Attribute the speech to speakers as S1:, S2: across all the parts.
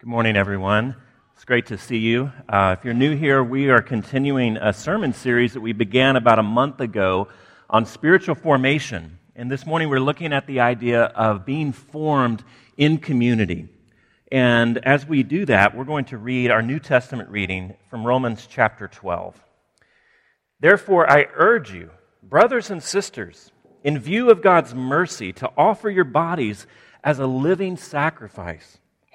S1: Good morning, everyone. It's great to see you. Uh, if you're new here, we are continuing a sermon series that we began about a month ago on spiritual formation. And this morning we're looking at the idea of being formed in community. And as we do that, we're going to read our New Testament reading from Romans chapter 12. Therefore, I urge you, brothers and sisters, in view of God's mercy, to offer your bodies as a living sacrifice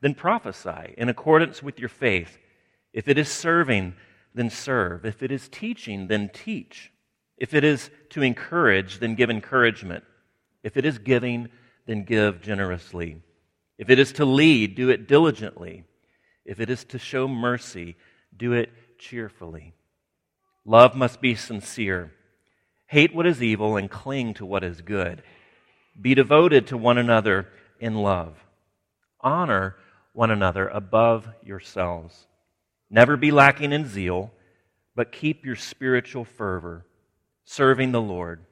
S1: then prophesy in accordance with your faith. If it is serving, then serve. If it is teaching, then teach. If it is to encourage, then give encouragement. If it is giving, then give generously. If it is to lead, do it diligently. If it is to show mercy, do it cheerfully. Love must be sincere. Hate what is evil and cling to what is good. Be devoted to one another in love. Honor one another above yourselves. Never be lacking in zeal, but keep your spiritual fervor, serving the Lord.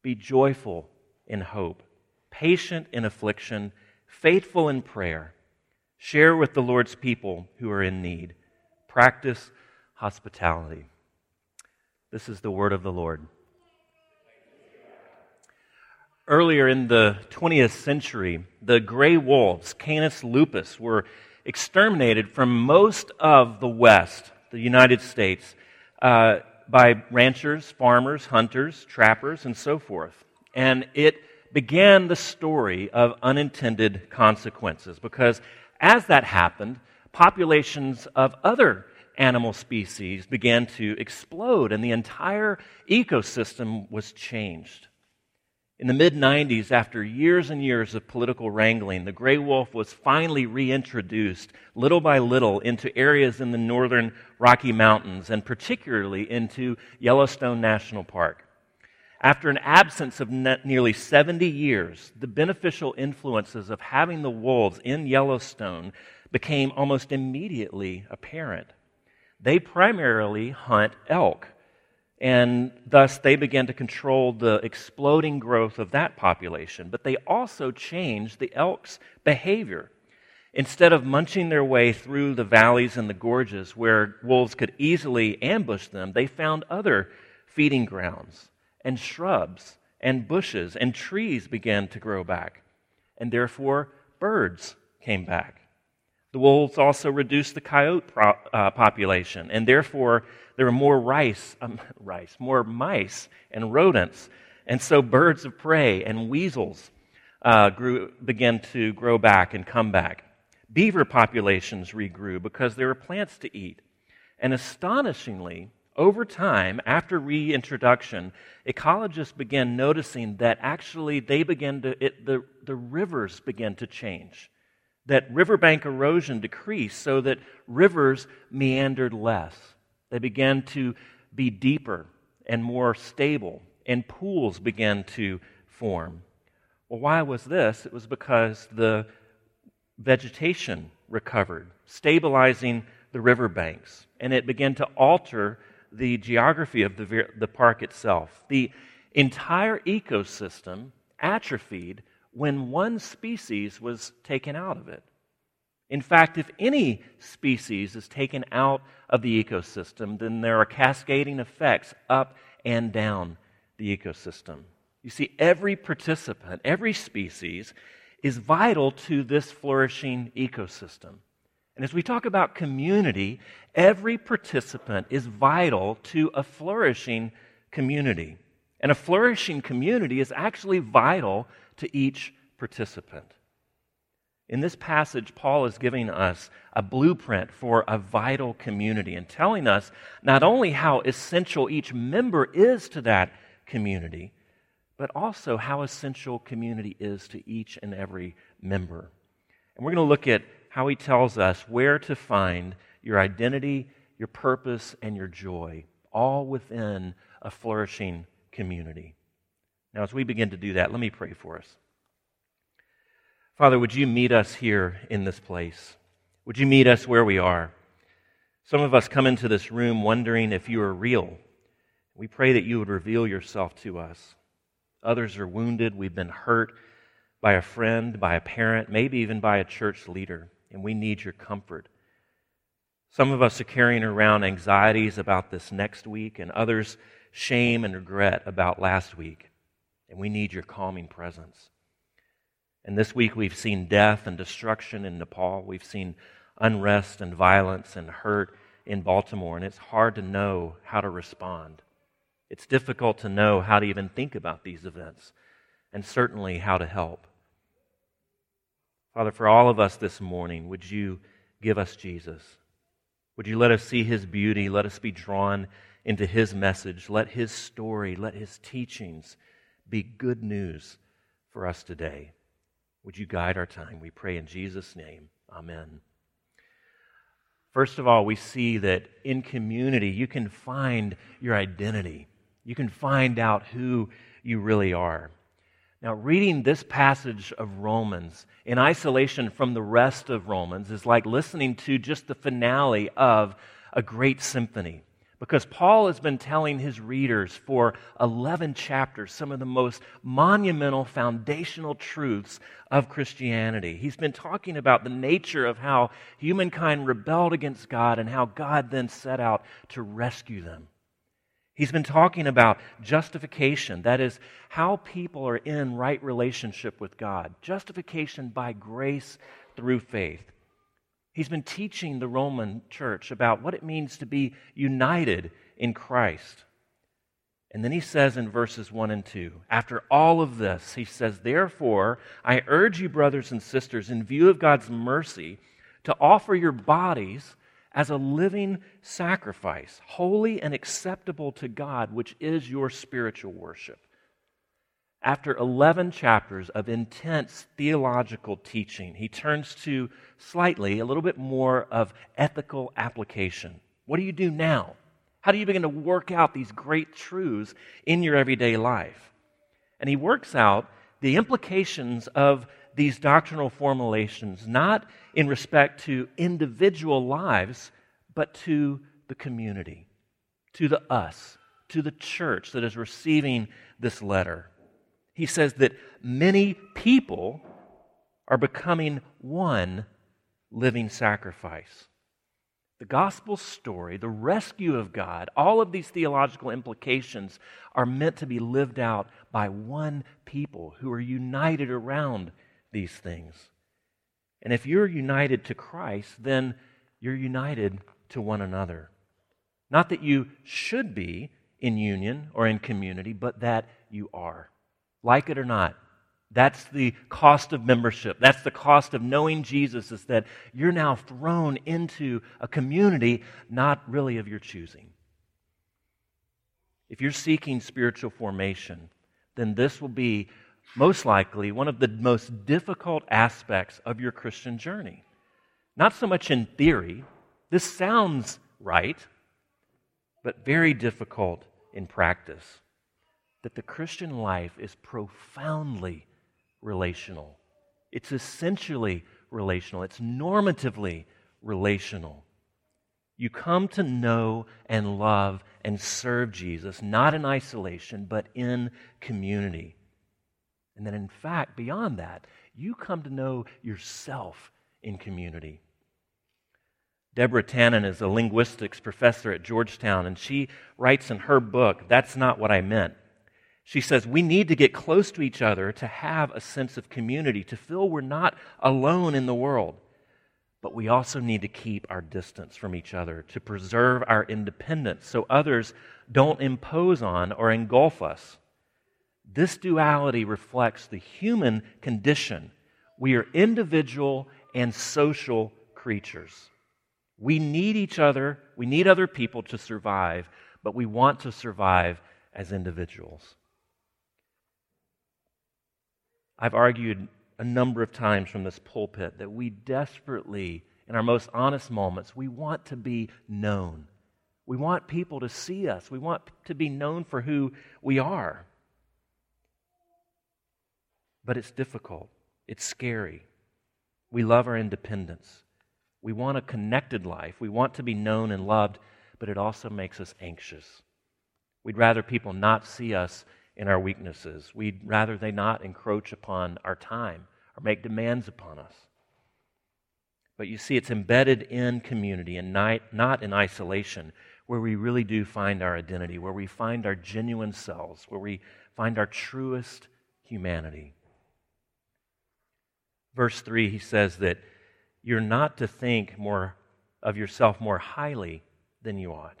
S1: Be joyful in hope, patient in affliction, faithful in prayer. Share with the Lord's people who are in need. Practice hospitality. This is the word of the Lord. Earlier in the 20th century, the gray wolves, Canis lupus, were exterminated from most of the West, the United States, uh, by ranchers, farmers, hunters, trappers, and so forth. And it began the story of unintended consequences because as that happened, populations of other animal species began to explode and the entire ecosystem was changed. In the mid 90s, after years and years of political wrangling, the gray wolf was finally reintroduced little by little into areas in the northern Rocky Mountains and particularly into Yellowstone National Park. After an absence of nearly 70 years, the beneficial influences of having the wolves in Yellowstone became almost immediately apparent. They primarily hunt elk and thus they began to control the exploding growth of that population. But they also changed the elk's behavior. Instead of munching their way through the valleys and the gorges where wolves could easily ambush them, they found other feeding grounds and shrubs and bushes and trees began to grow back. And therefore, birds came back. The wolves also reduced the coyote pro- uh, population, and therefore there were more rice, um, rice, more mice and rodents, and so birds of prey and weasels uh, grew, began to grow back and come back. Beaver populations regrew because there were plants to eat, and astonishingly, over time, after reintroduction, ecologists began noticing that actually they began to, it, the, the rivers began to change that riverbank erosion decreased so that rivers meandered less. They began to be deeper and more stable, and pools began to form. Well, why was this? It was because the vegetation recovered, stabilizing the riverbanks, and it began to alter the geography of the, the park itself. The entire ecosystem atrophied when one species was taken out of it. In fact, if any species is taken out of the ecosystem, then there are cascading effects up and down the ecosystem. You see, every participant, every species is vital to this flourishing ecosystem. And as we talk about community, every participant is vital to a flourishing community. And a flourishing community is actually vital to each participant. In this passage, Paul is giving us a blueprint for a vital community and telling us not only how essential each member is to that community, but also how essential community is to each and every member. And we're going to look at how he tells us where to find your identity, your purpose, and your joy, all within a flourishing community. Now, as we begin to do that, let me pray for us. Father, would you meet us here in this place? Would you meet us where we are? Some of us come into this room wondering if you are real. We pray that you would reveal yourself to us. Others are wounded. We've been hurt by a friend, by a parent, maybe even by a church leader and we need your comfort. Some of us are carrying around anxieties about this next week, and others shame and regret about last week. And we need your calming presence. And this week we've seen death and destruction in Nepal. We've seen unrest and violence and hurt in Baltimore, and it's hard to know how to respond. It's difficult to know how to even think about these events, and certainly how to help. Father, for all of us this morning, would you give us Jesus? Would you let us see his beauty? Let us be drawn into his message. Let his story, let his teachings be good news for us today. Would you guide our time? We pray in Jesus' name. Amen. First of all, we see that in community, you can find your identity. You can find out who you really are. Now, reading this passage of Romans in isolation from the rest of Romans is like listening to just the finale of a great symphony. Because Paul has been telling his readers for 11 chapters some of the most monumental, foundational truths of Christianity. He's been talking about the nature of how humankind rebelled against God and how God then set out to rescue them. He's been talking about justification, that is, how people are in right relationship with God. Justification by grace through faith. He's been teaching the Roman church about what it means to be united in Christ. And then he says in verses 1 and 2, after all of this, he says, Therefore, I urge you, brothers and sisters, in view of God's mercy, to offer your bodies as a living sacrifice, holy and acceptable to God, which is your spiritual worship. After 11 chapters of intense theological teaching, he turns to slightly a little bit more of ethical application. What do you do now? How do you begin to work out these great truths in your everyday life? And he works out the implications of these doctrinal formulations, not in respect to individual lives, but to the community, to the us, to the church that is receiving this letter. He says that many people are becoming one living sacrifice. The gospel story, the rescue of God, all of these theological implications are meant to be lived out by one people who are united around these things. And if you're united to Christ, then you're united to one another. Not that you should be in union or in community, but that you are. Like it or not, that's the cost of membership. That's the cost of knowing Jesus, is that you're now thrown into a community not really of your choosing. If you're seeking spiritual formation, then this will be most likely one of the most difficult aspects of your Christian journey. Not so much in theory, this sounds right, but very difficult in practice. That the Christian life is profoundly relational. It's essentially relational, it's normatively relational. You come to know and love and serve Jesus, not in isolation, but in community. And then, in fact, beyond that, you come to know yourself in community. Deborah Tannen is a linguistics professor at Georgetown, and she writes in her book, That's Not What I Meant. She says, We need to get close to each other to have a sense of community, to feel we're not alone in the world. but we also need to keep our distance from each other to preserve our independence so others don't impose on or engulf us. This duality reflects the human condition. We are individual and social creatures. We need each other, we need other people to survive, but we want to survive as individuals. I've argued a number of times from this pulpit that we desperately, in our most honest moments, we want to be known. We want people to see us. We want to be known for who we are. But it's difficult. It's scary. We love our independence. We want a connected life. We want to be known and loved, but it also makes us anxious. We'd rather people not see us in our weaknesses. We'd rather they not encroach upon our time or make demands upon us. But you see, it's embedded in community and not in isolation, where we really do find our identity, where we find our genuine selves, where we find our truest humanity. Verse 3, he says that you're not to think more of yourself more highly than you ought.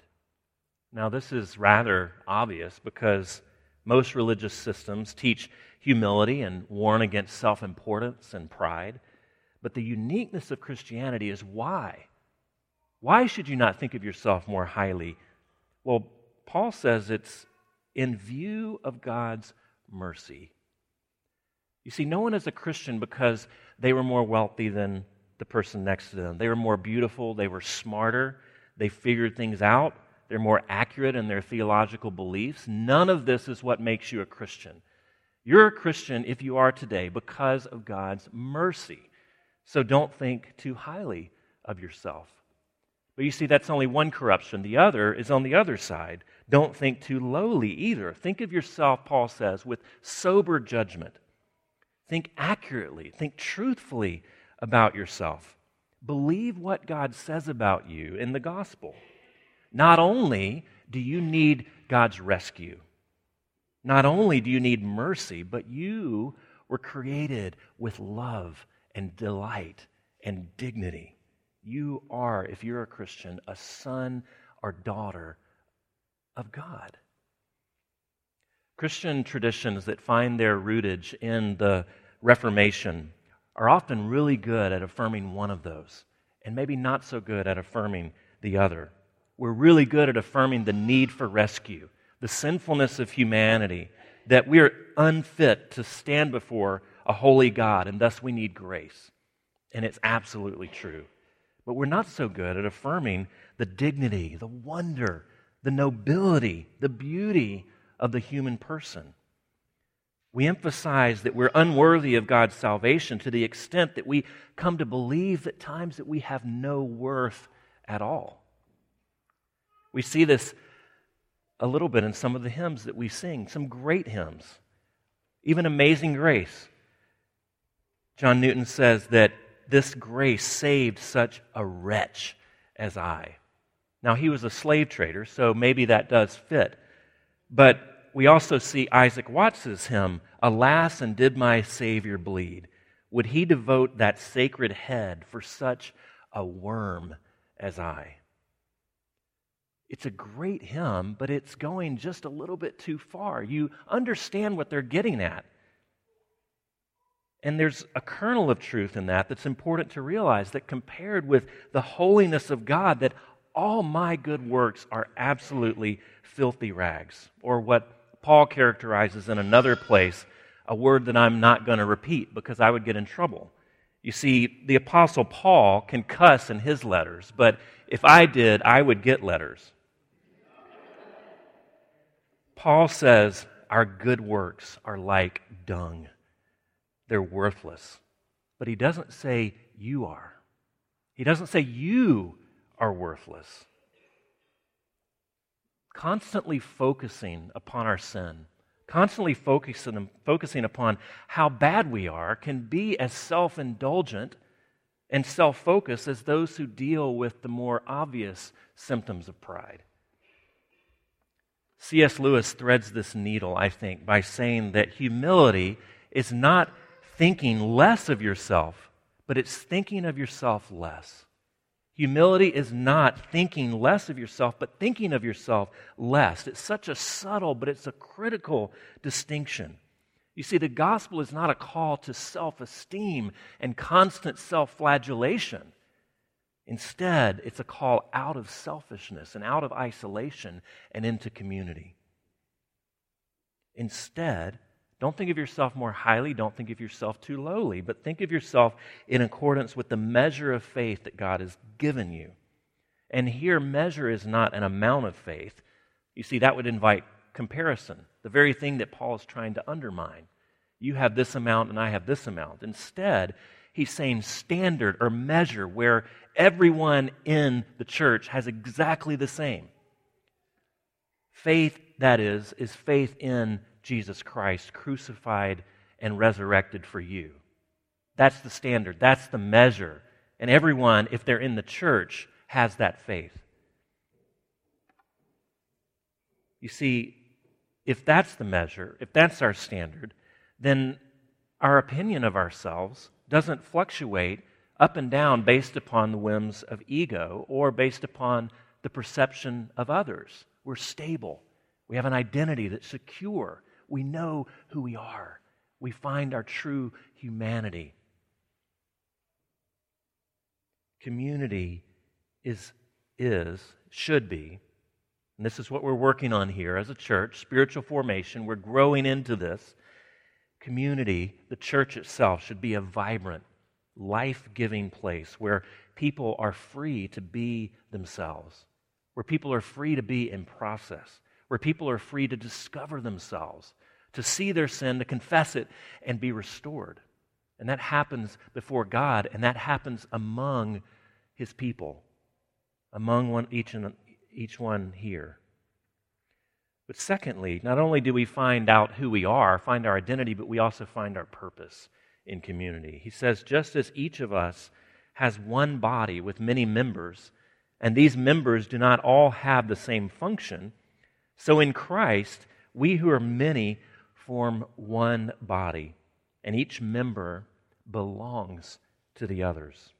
S1: Now, this is rather obvious because most religious systems teach humility and warn against self importance and pride. But the uniqueness of Christianity is why. Why should you not think of yourself more highly? Well, Paul says it's in view of God's mercy. You see, no one is a Christian because they were more wealthy than the person next to them. They were more beautiful, they were smarter, they figured things out, they're more accurate in their theological beliefs. None of this is what makes you a Christian. You're a Christian if you are today because of God's mercy. So don't think too highly of yourself. But you see, that's only one corruption. The other is on the other side. Don't think too lowly either. Think of yourself, Paul says, with sober judgment. Think accurately, think truthfully about yourself. Believe what God says about you in the gospel. Not only do you need God's rescue, not only do you need mercy, but you were created with love and delight and dignity. You are, if you're a Christian, a son or daughter of God. Christian traditions that find their rootage in the Reformation are often really good at affirming one of those, and maybe not so good at affirming the other we're really good at affirming the need for rescue, the sinfulness of humanity, that we are unfit to stand before a holy God, and thus we need grace. And it's absolutely true. But we're not so good at affirming the dignity, the wonder, the nobility, the beauty of the human person. We emphasize that we're unworthy of God's salvation to the extent that we come to believe at times that we have no worth at all. We see this a little bit in some of the hymns that we sing, some great hymns, even Amazing Grace. John Newton says that this grace saved such a wretch as I. Now, he was a slave trader, so maybe that does fit. But we also see Isaac Watts's hymn, Alas, and did my Savior bleed? Would he devote that sacred head for such a worm as I? It's a great hymn, but it's going just a little bit too far. You understand what they're getting at. And there's a kernel of truth in that that's important to realize that compared with the holiness of God, that all my good works are absolutely filthy rags. Or what Paul characterizes in another place, a word that I'm not going to repeat because I would get in trouble. You see, the Apostle Paul can cuss in his letters, but if I did, I would get letters. Paul says our good works are like dung, they're worthless. But he doesn't say you are. He doesn't say you are worthless. Constantly focusing upon our sin, constantly focusing, focusing upon how bad we are, can be as self indulgent and self focused as those who deal with the more obvious symptoms of pride. C.S. Lewis threads this needle, I think, by saying that humility is not thinking less of yourself, but it's thinking of yourself less. Humility is not thinking less of yourself, but thinking of yourself less. It's such a subtle, but it's a critical distinction. You see, the gospel is not a call to self esteem and constant self flagellation. Instead, it's a call out of selfishness and out of isolation and into community. Instead, don't think of yourself more highly, don't think of yourself too lowly, but think of yourself in accordance with the measure of faith that God has given you. And here, measure is not an amount of faith. You see, that would invite comparison, the very thing that Paul is trying to undermine. You have this amount and I have this amount. Instead, he's saying standard or measure where everyone in the church has exactly the same. Faith, that is, is faith in Jesus Christ crucified and resurrected for you. That's the standard, that's the measure. And everyone, if they're in the church, has that faith. You see, if that's the measure, if that's our standard, then our opinion of ourselves doesn't fluctuate up and down based upon the whims of ego or based upon the perception of others. We're stable. We have an identity that's secure. We know who we are. We find our true humanity. Community is, is, should be, and this is what we're working on here as a church spiritual formation. We're growing into this. Community, the church itself, should be a vibrant, life giving place where people are free to be themselves, where people are free to be in process, where people are free to discover themselves, to see their sin, to confess it, and be restored. And that happens before God, and that happens among his people, among one, each, and, each one here. But secondly, not only do we find out who we are, find our identity, but we also find our purpose in community. He says, just as each of us has one body with many members, and these members do not all have the same function, so in Christ, we who are many form one body, and each member belongs to the others.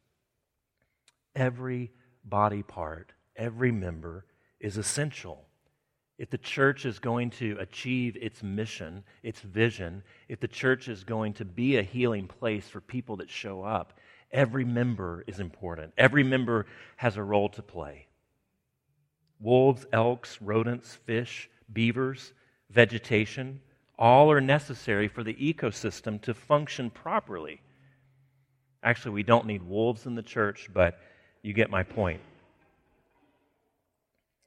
S1: Every body part, every member is essential. If the church is going to achieve its mission, its vision, if the church is going to be a healing place for people that show up, every member is important. Every member has a role to play. Wolves, elks, rodents, fish, beavers, vegetation, all are necessary for the ecosystem to function properly. Actually, we don't need wolves in the church, but you get my point.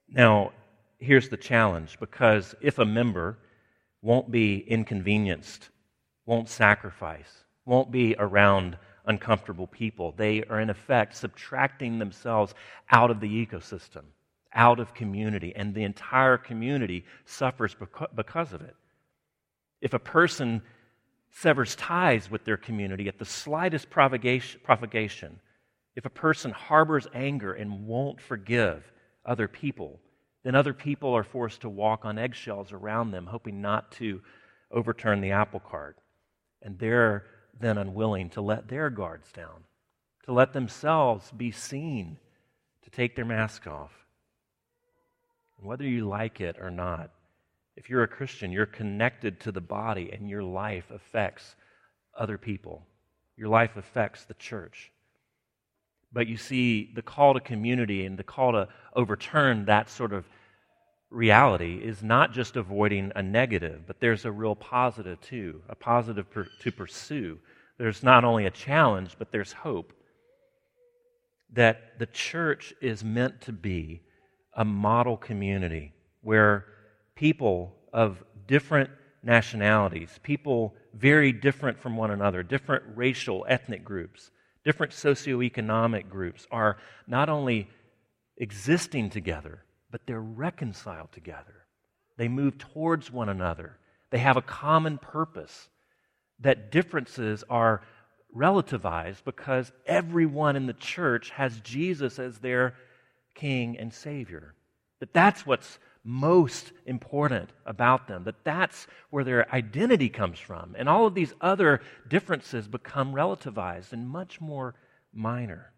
S1: Now, here's the challenge because if a member won't be inconvenienced, won't sacrifice, won't be around uncomfortable people, they are in effect subtracting themselves out of the ecosystem, out of community, and the entire community suffers because of it. If a person severs ties with their community at the slightest provocation, if a person harbors anger and won't forgive other people, then other people are forced to walk on eggshells around them, hoping not to overturn the apple cart. And they're then unwilling to let their guards down, to let themselves be seen, to take their mask off. And whether you like it or not, if you're a Christian, you're connected to the body, and your life affects other people. Your life affects the church. But you see, the call to community and the call to overturn that sort of reality is not just avoiding a negative, but there's a real positive too, a positive per, to pursue. There's not only a challenge, but there's hope. That the church is meant to be a model community where people of different nationalities, people very different from one another, different racial, ethnic groups, different socioeconomic groups are not only existing together, but they're reconciled together. They move towards one another. They have a common purpose. That differences are relativized because everyone in the church has Jesus as their king and savior. That that's what's most important about them, that that's where their identity comes from. And all of these other differences become relativized and much more minor.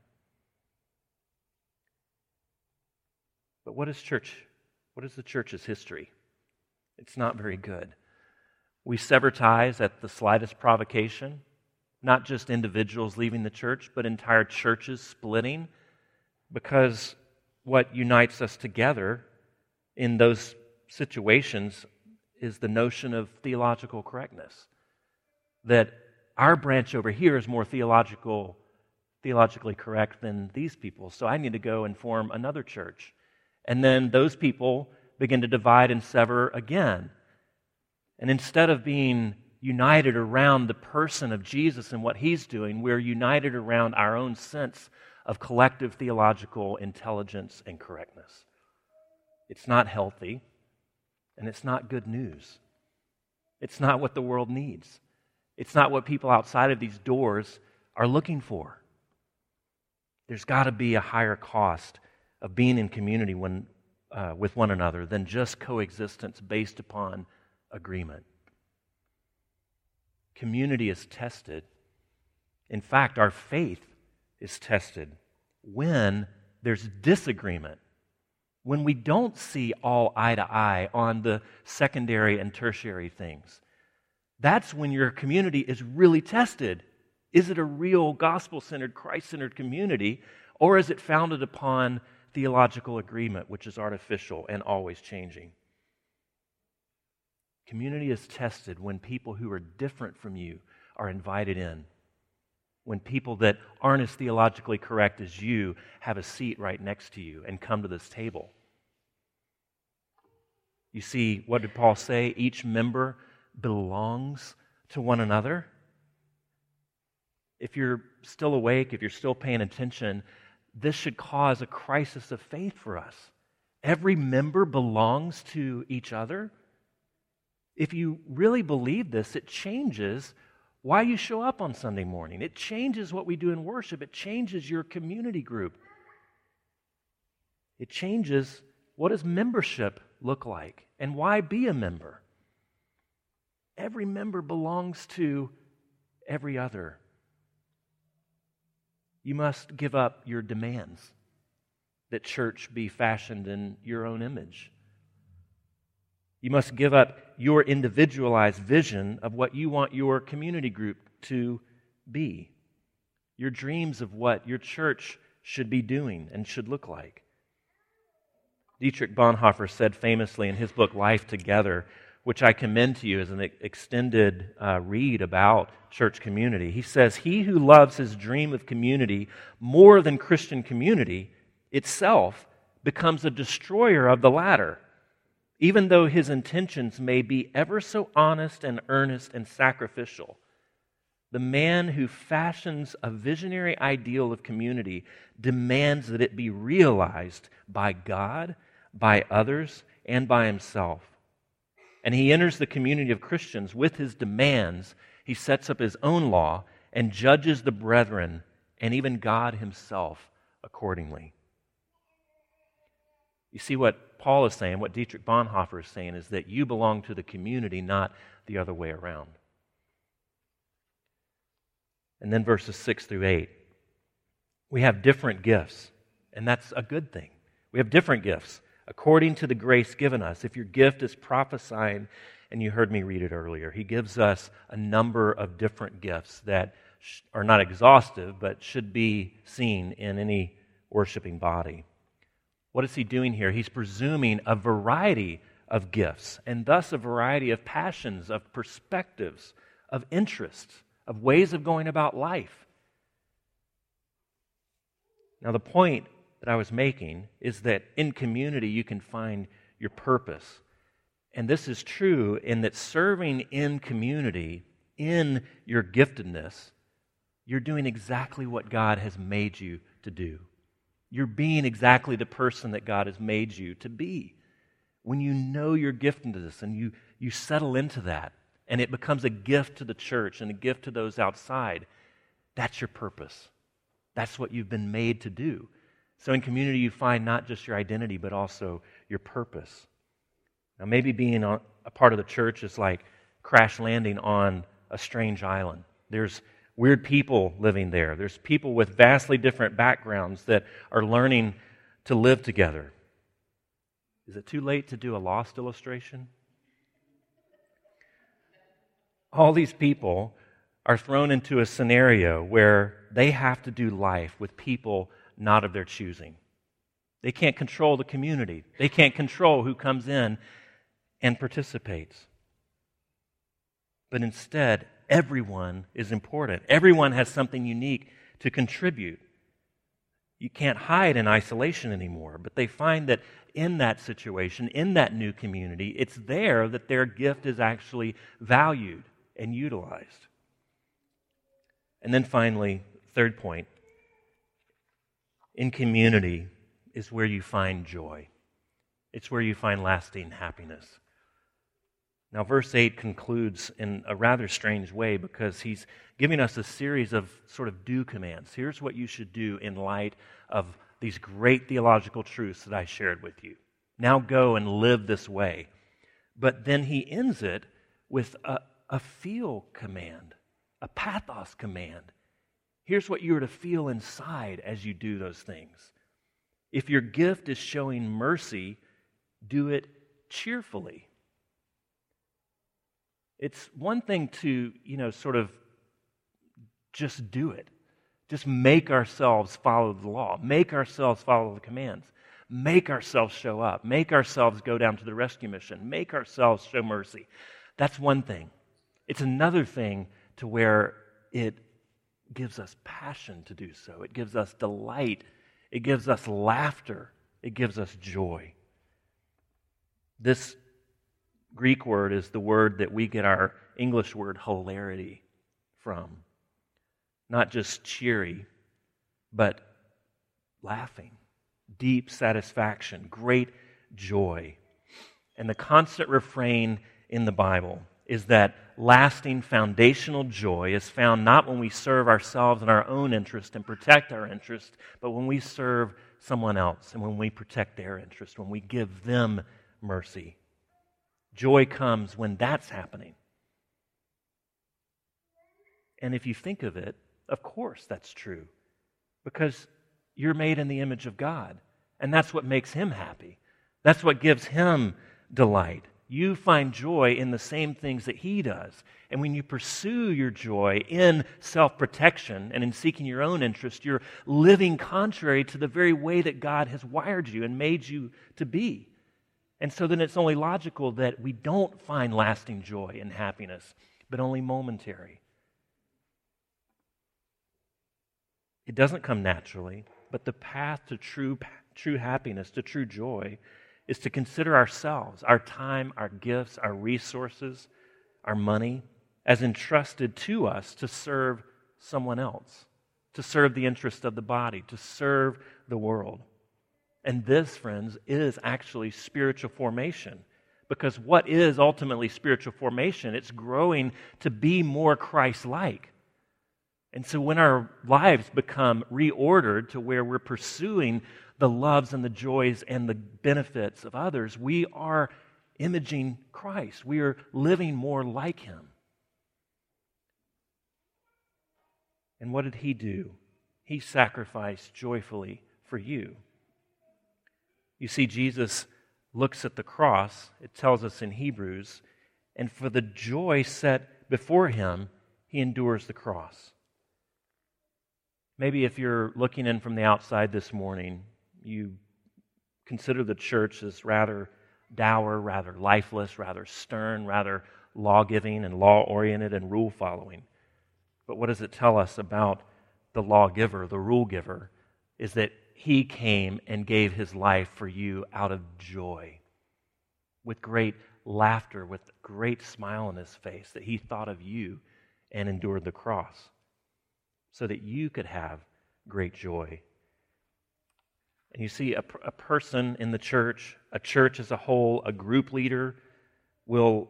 S1: But what is church? What is the church's history? It's not very good. We sever ties at the slightest provocation, not just individuals leaving the church, but entire churches splitting, because what unites us together in those situations is the notion of theological correctness. That our branch over here is more theological, theologically correct than these people, so I need to go and form another church. And then those people begin to divide and sever again. And instead of being united around the person of Jesus and what he's doing, we're united around our own sense of collective theological intelligence and correctness. It's not healthy, and it's not good news. It's not what the world needs. It's not what people outside of these doors are looking for. There's got to be a higher cost of being in community when, uh, with one another than just coexistence based upon agreement. Community is tested. In fact, our faith is tested when there's disagreement, when we don't see all eye to eye on the secondary and tertiary things. That's when your community is really tested. Is it a real gospel centered, Christ centered community, or is it founded upon theological agreement, which is artificial and always changing? Community is tested when people who are different from you are invited in. When people that aren't as theologically correct as you have a seat right next to you and come to this table. You see, what did Paul say? Each member belongs to one another. If you're still awake, if you're still paying attention, this should cause a crisis of faith for us. Every member belongs to each other. If you really believe this, it changes why you show up on Sunday morning. It changes what we do in worship, it changes your community group. It changes what does membership look like and why be a member. Every member belongs to every other. You must give up your demands that church be fashioned in your own image. You must give up your individualized vision of what you want your community group to be, your dreams of what your church should be doing and should look like. Dietrich Bonhoeffer said famously in his book Life Together, which I commend to you as an extended uh, read about church community. He says, He who loves his dream of community more than Christian community itself becomes a destroyer of the latter even though his intentions may be ever so honest and earnest and sacrificial. The man who fashions a visionary ideal of community demands that it be realized by God, by others, and by himself. And he enters the community of Christians with his demands. He sets up his own law and judges the brethren and even God himself accordingly. You see what Paul is saying, what Dietrich Bonhoeffer is saying, is that you belong to the community, not the other way around. And then verses 6 through 8. We have different gifts, and that's a good thing. We have different gifts according to the grace given us. If your gift is prophesying, and you heard me read it earlier, he gives us a number of different gifts that are not exhaustive, but should be seen in any worshiping body. What is he doing here? He's presuming a variety of gifts and thus a variety of passions, of perspectives, of interests, of ways of going about life. Now, the point that I was making is that in community you can find your purpose. And this is true in that serving in community, in your giftedness, you're doing exactly what God has made you to do. You're being exactly the person that God has made you to be. When you know your giftedness and you, you settle into that, and it becomes a gift to the church and a gift to those outside, that's your purpose. That's what you've been made to do. So in community, you find not just your identity, but also your purpose. Now, maybe being a part of the church is like crash landing on a strange island. There's weird people living there, there's people with vastly different backgrounds that are learning to live together. Is it too late to do a lost illustration? All these people are thrown into a scenario where they have to do life with people not of their choosing. They can't control the community, they can't control who comes in and participates. But instead, everyone is important. Everyone has something unique to contribute. You can't hide in isolation anymore, but they find that in that situation, in that new community, it's there that their gift is actually valued and utilized. And then finally, third point in community is where you find joy, it's where you find lasting happiness. Now, verse 8 concludes in a rather strange way because he's giving us a series of sort of do commands. Here's what you should do in light of these great theological truths that I shared with you. Now go and live this way. But then he ends it with a, a feel command, a pathos command. Here's what you are to feel inside as you do those things. If your gift is showing mercy, do it cheerfully. It's one thing to, you know, sort of just do it. Just make ourselves follow the law, make ourselves follow the commands, make ourselves show up, make ourselves go down to the rescue mission, make ourselves show mercy. That's one thing. It's another thing to where it gives us passion to do so, it gives us delight, it gives us laughter, it gives us joy. This Greek word is the word that we get our English word hilarity from. Not just cheery, but laughing, deep satisfaction, great joy. And the constant refrain in the Bible is that lasting foundational joy is found not when we serve ourselves and our own interest and protect our interest, but when we serve someone else and when we protect their interest, when we give them mercy Joy comes when that's happening. And if you think of it, of course that's true. Because you're made in the image of God. And that's what makes him happy. That's what gives him delight. You find joy in the same things that he does. And when you pursue your joy in self protection and in seeking your own interest, you're living contrary to the very way that God has wired you and made you to be. And so then it's only logical that we don't find lasting joy and happiness, but only momentary. It doesn't come naturally, but the path to true, true happiness, to true joy, is to consider ourselves, our time, our gifts, our resources, our money, as entrusted to us to serve someone else, to serve the interest of the body, to serve the world. And this, friends, is actually spiritual formation. Because what is ultimately spiritual formation? It's growing to be more Christ like. And so when our lives become reordered to where we're pursuing the loves and the joys and the benefits of others, we are imaging Christ. We are living more like Him. And what did He do? He sacrificed joyfully for you. You see, Jesus looks at the cross, it tells us in Hebrews, and for the joy set before him, he endures the cross. Maybe if you're looking in from the outside this morning, you consider the church as rather dour, rather lifeless, rather stern, rather law giving and law oriented and rule following. But what does it tell us about the lawgiver, the rule giver? Is that he came and gave his life for you out of joy, with great laughter, with great smile on his face, that he thought of you and endured the cross so that you could have great joy. And you see, a, a person in the church, a church as a whole, a group leader will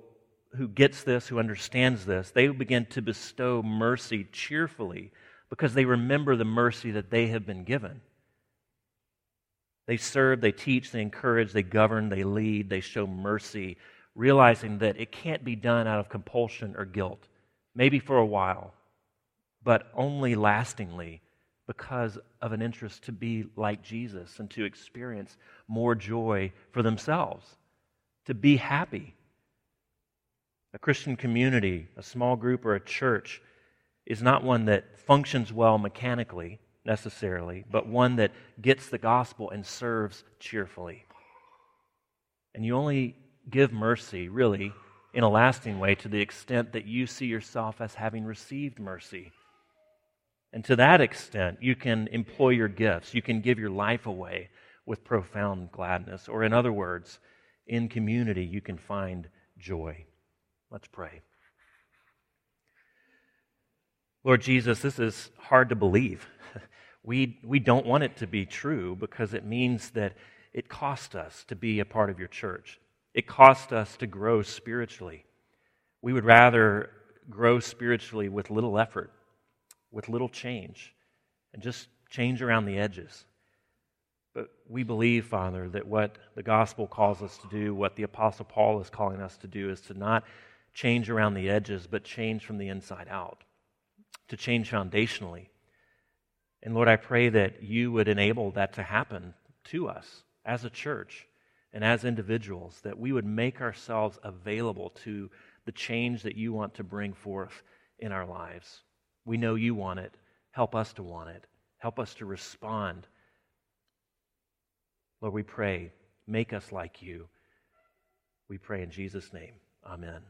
S1: who gets this, who understands this, they begin to bestow mercy cheerfully because they remember the mercy that they have been given. They serve, they teach, they encourage, they govern, they lead, they show mercy, realizing that it can't be done out of compulsion or guilt, maybe for a while, but only lastingly because of an interest to be like Jesus and to experience more joy for themselves, to be happy. A Christian community, a small group, or a church is not one that functions well mechanically necessarily, but one that gets the gospel and serves cheerfully. And you only give mercy, really, in a lasting way to the extent that you see yourself as having received mercy. And to that extent, you can employ your gifts. You can give your life away with profound gladness. Or, in other words, in community, you can find joy. Let's pray. Lord Jesus, this is hard to believe. We, we don't want it to be true because it means that it cost us to be a part of your church. It cost us to grow spiritually. We would rather grow spiritually with little effort with little change and just change around the edges. But we believe, Father, that what the gospel calls us to do, what the Apostle Paul is calling us to do, is to not change around the edges, but change from the inside out, to change foundationally. And Lord, I pray that you would enable that to happen to us as a church and as individuals, that we would make ourselves available to the change that you want to bring forth in our lives. We know you want it. Help us to want it. Help us to respond. Lord, we pray, make us like you. We pray in Jesus' name. Amen.